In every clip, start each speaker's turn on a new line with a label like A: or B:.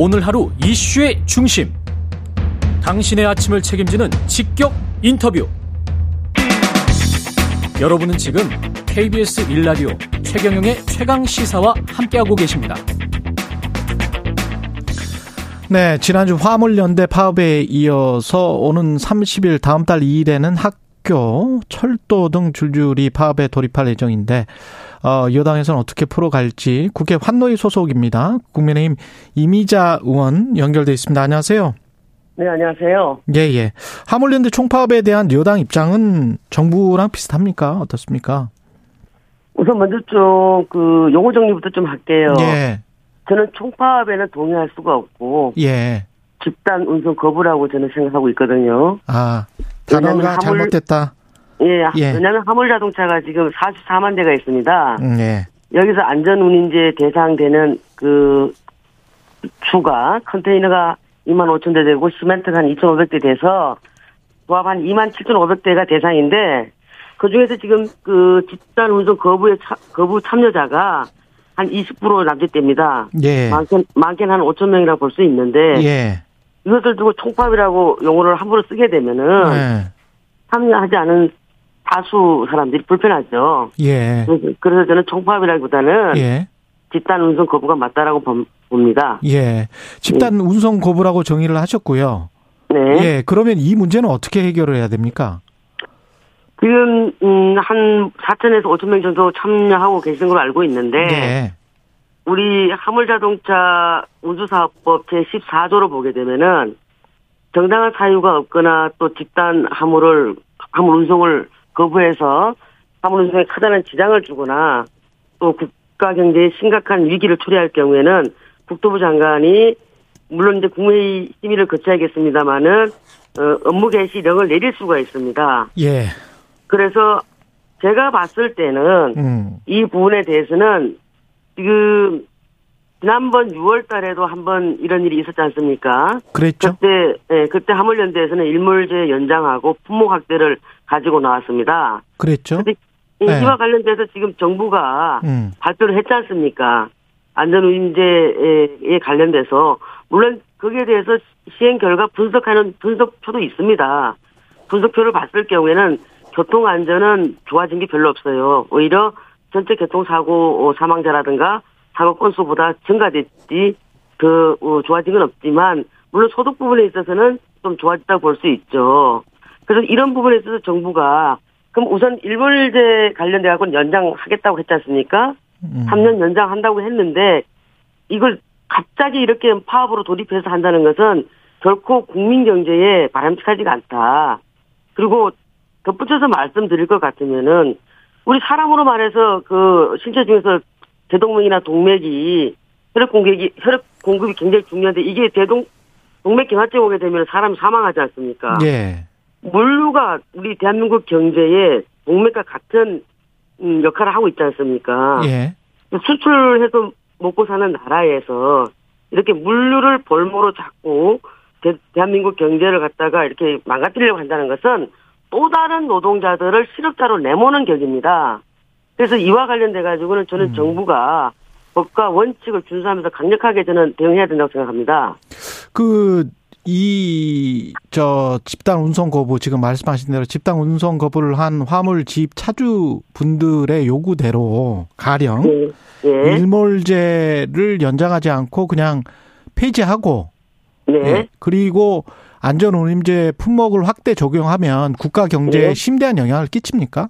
A: 오늘 하루 이슈의 중심. 당신의 아침을 책임지는 직격 인터뷰. 여러분은 지금 KBS 일라디오 최경영의 최강 시사와 함께하고 계십니다.
B: 네, 지난주 화물연대 파업에 이어서 오는 30일 다음 달 2일에는 학 교, 철도 등 줄줄이 파업에 돌입할 예정인데 어, 여당에서는 어떻게 풀어갈지 국회 환노위 소속입니다. 국민의힘 이미자 의원 연결돼 있습니다. 안녕하세요.
C: 네, 안녕하세요.
B: 예, 예. 화물연대 총파업에 대한 여당 입장은 정부랑 비슷합니까? 어떻습니까?
C: 우선 먼저 좀 그 용어 정리부터 좀 할게요.
B: 예.
C: 저는 총파업에는 동의할 수가 없고
B: 예.
C: 집단 운송 거부라고 저는 생각하고 있거든요.
B: 아, 단어가
C: 화물-
B: 잘못됐다.
C: 예,
B: 예.
C: 왜냐하면 화물 자동차가 지금 44만 대가 있습니다.
B: 음, 예.
C: 여기서 안전 운임제 대상되는 그 주가 컨테이너가 2만 5천 대 되고 시멘트가 한 2,500대 돼서 조합 한 2만 7,500대가 대상인데 그 중에서 지금 그 집단 운송 거부에 차- 거부 참여자가 한 20% 남짓됩니다.
B: 예.
C: 많게는, 많게는 한 5천 명이라고 볼 수 있는데
B: 예.
C: 이것을 두고 총파업이라고 용어를 함부로 쓰게 되면은
B: 예.
C: 참여하지 않은 다수 사람들이 불편하죠.
B: 예.
C: 그래서, 저는 총파업이라기보다는
B: 예.
C: 집단 운송 거부가 맞다라고 봄- 봅니다.
B: 예. 집단 운송 거부라고 정의를 하셨고요.
C: 네.
B: 예. 그러면 이 문제는 어떻게 해결을 해야 됩니까?
C: 지금 음, 한 4천에서 5천 명 정도 참여하고 계시는 걸로 알고 있는데
B: 예.
C: 우리 화물자동차 운수사업법 제14조로 보게 되면은 정당한 사유가 없거나 또 집단 화물을 화물 운송을 거부해서 화물 운송에 크다는 지장을 주거나 또 국가 경제에 심각한 위기를 초래할 경우에는 국토부 장관이 물론 이제 국무회의 심의를 거쳐야겠습니다만은 어, 업무 개시령을 내릴 수가 있습니다.
B: 예.
C: 그래서 제가 봤을 때는
B: 음.
C: 이 부분에 대해서는 지금 지난번 6월 달에도 한번 이런 일이 있었지 않습니까?
B: 그랬죠?
C: 그때 예, 그때 화물연대에서는 일몰제 연장하고 품목 확대를 가지고 나왔습니다.
B: 그랬죠? 네.
C: 이와 관련돼서 지금 정부가
B: 음.
C: 발표를 했지 않습니까? 안전운임제에 관련돼서 물론 거기에 대해서 시행 결과 분석하는 분석표도 있습니다. 분석표를 봤을 경우에는 교통 안전은 좋아진 게 별로 없어요. 오히려 전체 교통사고 어, 사망자라든가 사고 건수보다 증가됐지 그 어, 좋아진 건 없지만 물론 소득 부분에 있어서는 좀 좋아졌다고 볼 수 있죠. 그래서 이런 부분에 있어서 정부가 그럼 우선 일몰제 관련돼 갖고 연장하겠다고 했지 않습니까?
B: 음.
C: 3년 연장한다고 했는데 이걸 갑자기 이렇게 파업으로 돌입해서 한다는 것은 결코 국민 경제에 바람직하지가 않다. 그리고 덧붙여서 말씀드릴 것 같으면은 우리 사람으로 말해서 그 신체 중에서 대동맥이나 동맥이 혈액 공급이 혈액 공급이 굉장히 중요한데 이게 대동 동맥 경화증 오게 되면 사람이 사망하지 않습니까?
B: 예.
C: 물류가 우리 대한민국 경제에 동맥과 같은 음, 역할을 하고 있지 않습니까?
B: 예.
C: 수출해서 먹고 사는 나라에서 이렇게 물류를 볼모로 잡고 대, 한민국 경제를 갖다가 이렇게 망가뜨리려고 한다는 것은 또 다른 노동자들을 실업자로 내모는 격입니다. 그래서 이와 관련돼 가지고는 저는
B: 음.
C: 정부가 법과 원칙을 준수하면서 강력하게 저는 대응해야 된다고 생각합니다.
B: 그, 이, 저, 집단 운송 거부, 지금 말씀하신 대로 집단 운송 거부를 한 화물 집 차주 분들의 요구대로 가령
C: 네. 예.
B: 일몰제를 연장하지 않고 그냥 폐지하고
C: 네.
B: 예. 그리고 안전운임제 품목을 확대 적용하면 국가 경제에
C: 네.
B: 심대한 영향을 끼칩니까?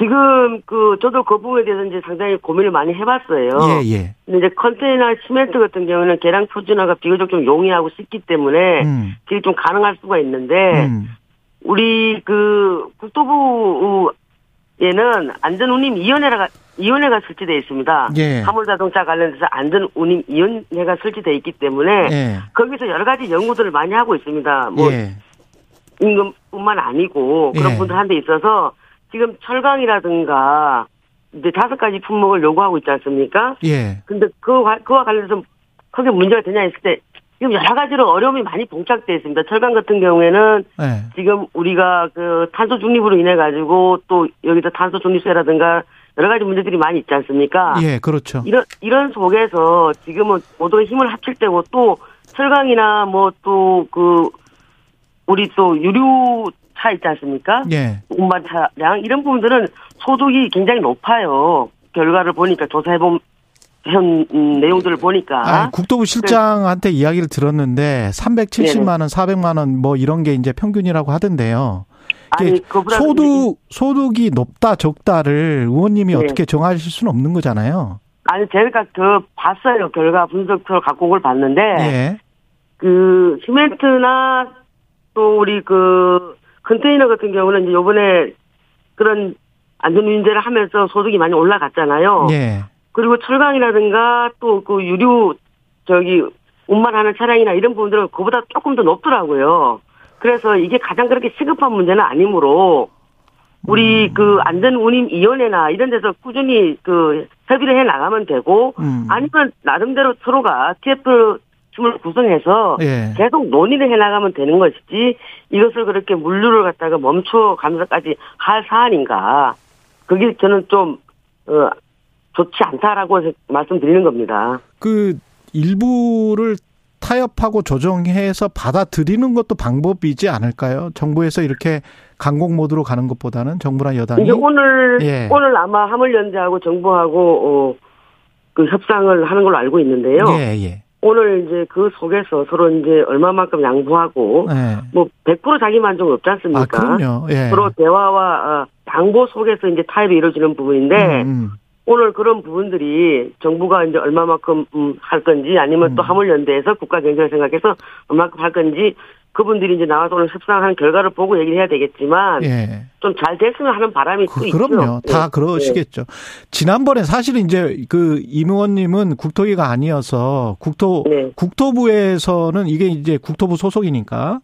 C: 지금 그 저도 그 부분에 대해서 이제 상당히 고민을 많이 해봤어요.
B: 예, 예.
C: 근데 이제 컨테이너 시멘트 같은 경우는 계량 표준화가 비교적 좀 용이하고 쉽기 때문에
B: 음.
C: 그게 좀 가능할 수가 있는데
B: 음.
C: 우리 그 국토부 에는 안전운임 위원회가 위원회가 설치되어 있습니다.
B: 예.
C: 화물자동차 관련해서 안전운임 위원회가 설치되어 있기 때문에
B: 예.
C: 거기서 여러 가지 연구들을 많이 하고 있습니다. 뭐
B: 예.
C: 임금뿐만 아니고 그런
B: 예.
C: 분들한테 있어서 지금 철강이라든가 이제 다섯 가지 품목을 요구하고 있지 않습니까?
B: 예.
C: 근데 그 그와 관련해서 크게 문제가 되냐 했을 때 지금 여러 가지로 어려움이 많이 봉착돼 있습니다. 철강 같은 경우에는
B: 예.
C: 지금 우리가 그 탄소 중립으로 인해 가지고 또 여기서 탄소 중립세라든가 여러 가지 문제들이 많이 있지 않습니까?
B: 예, 그렇죠.
C: 이런 이런 속에서 지금은 모두가 힘을 합칠 때고 또 철강이나 뭐 또 그 우리 또 유류 차 있지 않습니까?
B: 예.
C: 운반 차량 이런 부분들은 소득이 굉장히 높아요. 결과를 보니까 조사해본 현 음, 내용들을 보니까
B: 아, 국토부 실장한테 이야기를 들었는데 370만 원, 400만 원 뭐 이런 게 이제 평균이라고 하던데요.
C: 아니
B: 소득 소득이 높다 적다를 의원님이
C: 네.
B: 어떻게 정하실 수는 없는 거잖아요.
C: 아니 제가 그 봤어요 결과 분석표를 갖고 온걸 봤는데
B: 예.
C: 그 시멘트나 또 우리 그 컨테이너 같은 경우는 이제 요번에 그런 안전 문제를 하면서 소득이 많이 올라갔잖아요.
B: 예.
C: 그리고 철강이라든가 또 그 유류 저기 운반하는 차량이나 이런 부분들은 그보다 조금 더 높더라고요. 그래서 이게 가장 그렇게 시급한 문제는 아니므로 우리
B: 음.
C: 그 안전 운임 위원회나 이런 데서 꾸준히 그 협의를 해 나가면 되고
B: 음.
C: 아니면 나름대로 서로가 TF 팀을 구성해서
B: 예.
C: 계속 논의를 해 나가면 되는 것이지 이것을 그렇게 물류를 갖다가 멈춰 가면서까지 할 사안인가 그게 저는 좀 어, 좋지 않다라고 말씀드리는 겁니다.
B: 그 일부를 타협하고 조정해서 받아들이는 것도 방법이지 않을까요? 정부에서 이렇게 강공 모드로 가는 것보다는 정부나 여당이
C: 이제 오늘
B: 예.
C: 오늘 아마 화물연대하고 정부하고 어, 그 협상을 하는 걸로 알고 있는데요.
B: 예, 예.
C: 오늘 이제 그 속에서 서로 이제 얼마만큼 양보하고
B: 예.
C: 뭐100% 자기 만족은 없지 않습니까?
B: 아, 그럼요. 예.
C: 서로 대화와 어, 양보 속에서 이제 타협이 이루어지는 부분인데
B: 음, 음.
C: 오늘 그런 부분들이 정부가 이제 얼마만큼 음, 할 건지 아니면 또
B: 음.
C: 화물연대에서 국가 경제를 생각해서 얼마만큼 할 건지 그분들이 이제 나와서 오늘 협상하는 결과를 보고 얘기를 해야 되겠지만
B: 예.
C: 좀잘 됐으면 하는 바람이 또
B: 그,
C: 있죠.
B: 그럼요. 다
C: 예.
B: 그러시겠죠. 지난번에 사실은 이제 그 임 의원님은 국토위가 아니어서 국토
C: 네.
B: 국토부에서는 이게 이제 국토부 소속이니까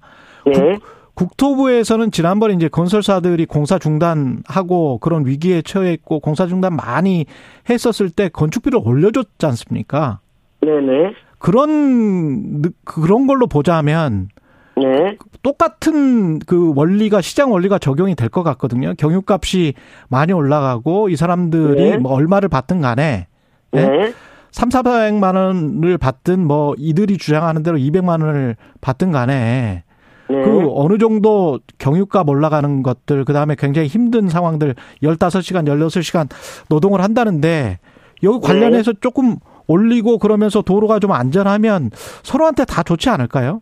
C: 네.
B: 국토부에서는 지난번에 이제 건설사들이 공사 중단하고 그런 위기에 처했고 공사 중단 많이 했었을 때 건축비를 올려줬지 않습니까?
C: 네네.
B: 그런 느- 그런 걸로 보자면
C: 네.
B: 똑같은 그 원리가 시장 원리가 적용이 될 것 같거든요. 경유값이 많이 올라가고 이 사람들이
C: 네.
B: 뭐 얼마를 받든 간에 예?
C: 네.
B: 3, 400만 원을 받든 뭐 이들이 주장하는 대로 200만 원을 받든 간에
C: 네.
B: 그 어느 정도 경유값 올라가는 것들 그다음에 굉장히 힘든 상황들 15시간 16시간 노동을 한다는데 여기 관련해서
C: 네.
B: 조금 올리고 그러면서 도로가 좀 안전하면 서로한테 다 좋지 않을까요?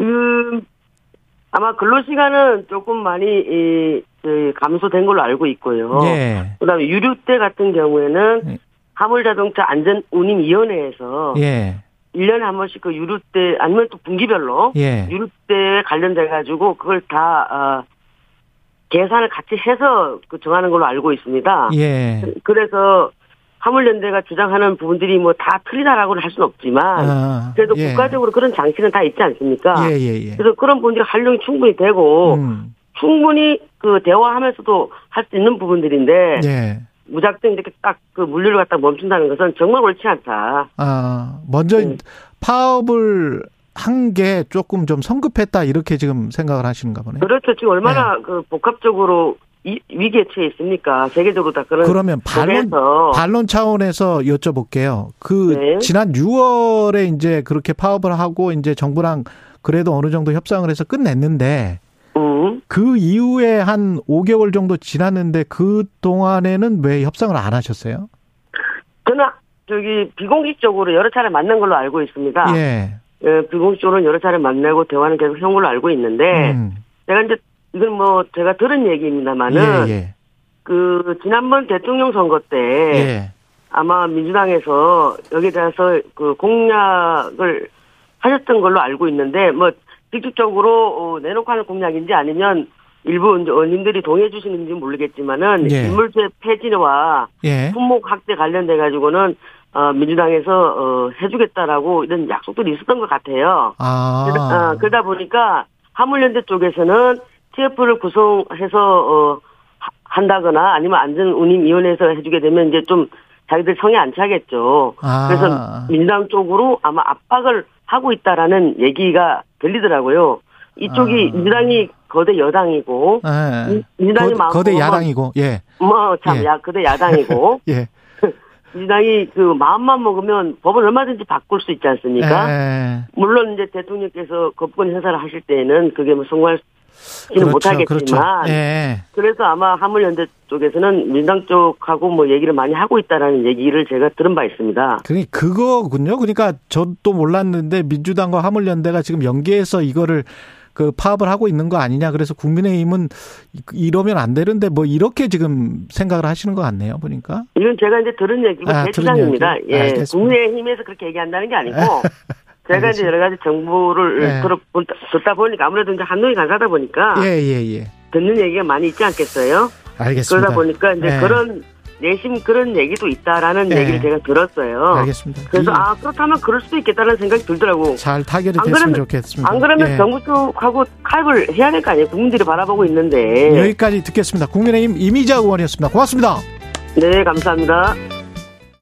C: 음, 아마 근로 시간은 조금 많이, 이, 그 감소된 걸로 알고 있고요.
B: 예.
C: 그 다음에 유류대 같은 경우에는
B: 예.
C: 화물자동차 안전 운임 위원회에서
B: 예.
C: 1년에 한 번씩 그 유류대, 아니면 또 분기별로
B: 예.
C: 유류대에 관련돼가지고 그걸 다, 어, 계산을 같이 해서 그 정하는 걸로 알고 있습니다.
B: 예.
C: 그래서 화물연대가 주장하는 부분들이 뭐 다 틀리다라고는 할 수는 없지만
B: 아,
C: 그래도
B: 예.
C: 국가적으로 그런 장치는 다 있지 않습니까?
B: 예, 예, 예.
C: 그래서 그런 부분들이 활용이 충분히 되고
B: 음.
C: 충분히 그 대화하면서도 할 수 있는 부분들인데
B: 예.
C: 무작정 이렇게 딱 그 물류를 갖다 멈춘다는 것은 정말 옳지 않다.
B: 아, 먼저
C: 네.
B: 파업을 한 게 조금 좀 성급했다 이렇게 지금 생각을 하시는가 보네요.
C: 그렇죠. 지금 얼마나 그 복합적으로 이, 위기에 처해 있습니까? 세계적으로 다 그런
B: 그러면 반론 반론 차원에서 여쭤볼게요. 그
C: 네.
B: 지난 6월에 이제 그렇게 파업을 하고 이제 정부랑 그래도 어느 정도 협상을 해서 끝냈는데
C: 음,
B: 그 이후에 한 5개월 정도 지났는데 그 동안에는 왜 협상을 안 하셨어요?
C: 저는 저기 비공식적으로 여러 차례 만난 걸로 알고 있습니다.
B: 예.
C: 예, 비공식적으로 여러 차례 만나고 대화는 계속 한 걸로 알고 있는데
B: 음.
C: 제가 이제 이건 뭐 제가 들은 얘기입니다만은
B: 예, 예.
C: 그 지난번 대통령 선거 때
B: 예.
C: 아마 민주당에서 여기에 대해서 그 공약을 하셨던 걸로 알고 있는데 뭐 직접적으로 어, 내놓고 하는 공약인지 아니면 일부 의원님들이 동의해 주시는지 모르겠지만은
B: 예.
C: 인물제 폐지와
B: 예.
C: 품목 확대 관련돼 가지고는 어, 민주당에서 어, 해주겠다라고 이런 약속들이 있었던 것 같아요.
B: 아.
C: 그러다, 어, 그러다 보니까 화물연대 쪽에서는 TF를 구성해서 어, 하- 한다거나 아니면 안전운임위원회에서 해주게 되면 이제 좀 자기들 성에 안 차겠죠.
B: 아.
C: 그래서 민주당 쪽으로 아마 압박을 하고 있다라는 얘기가 들리더라고요. 이쪽이
B: 아.
C: 민주당이 거대 여당이고
B: 예.
C: 민주당이
B: 거,
C: 마음
B: 거대 야당이고 예.
C: 뭐참
B: 예.
C: 야 거대 야당이고
B: 예.
C: 민주당이 그 마음만 먹으면 법을 얼마든지 바꿀 수 있지 않습니까?
B: 예.
C: 물론 이제 대통령께서 거부권 행사를 하실 때에는 그게 뭐 성공할 지는 못하겠지만
B: 그렇죠. 예.
C: 그래서 아마 화물연대 쪽에서는 민당 쪽하고 뭐 얘기를 많이 하고 있다라는 얘기를 제가 들은 바 있습니다.
B: 그게 그거군요. 그러니까 저도 몰랐는데 민주당과 화물연대가 지금 연계해서 이거를 그 파업을 하고 있는 거 아니냐. 그래서 국민의힘은 이러면 안 되는데 뭐 이렇게 지금 생각을 하시는 것 같네요. 보니까.
C: 이건 제가 이제 들은 얘기고
B: 아,
C: 제
B: 들은
C: 주장입니다.
B: 얘기.
C: 예,
B: 알겠습니다.
C: 국민의힘에서 그렇게 얘기한다는 게 아니고 제가 이제
B: 알겠습니다.
C: 여러 가지 정보를
B: 네.
C: 들어 듣다 보니까 아무래도 이제 한동희 간사다 보니까
B: 예, 예, 예.
C: 듣는 얘기가 많이 있지 않겠어요?
B: 알겠습니다.
C: 그러다 보니까 이제
B: 예.
C: 그런 내심 그런 얘기도 있다라는
B: 네.
C: 얘기를 제가 들었어요.
B: 알겠습니다.
C: 그래서
B: 이-
C: 아 그렇다면 그럴 수도 있겠다는 생각이 들더라고.
B: 잘 타결이
C: 안
B: 됐으면
C: 그러면-
B: 좋겠습니다.
C: 안 그러면
B: 예.
C: 정부 쪽하고 타협을 해야 될 거 아니에요. 국민들이 바라보고 있는데.
B: 여기까지 듣겠습니다. 국민의힘 이미자 의원이었습니다. 고맙습니다.
C: 네, 감사합니다.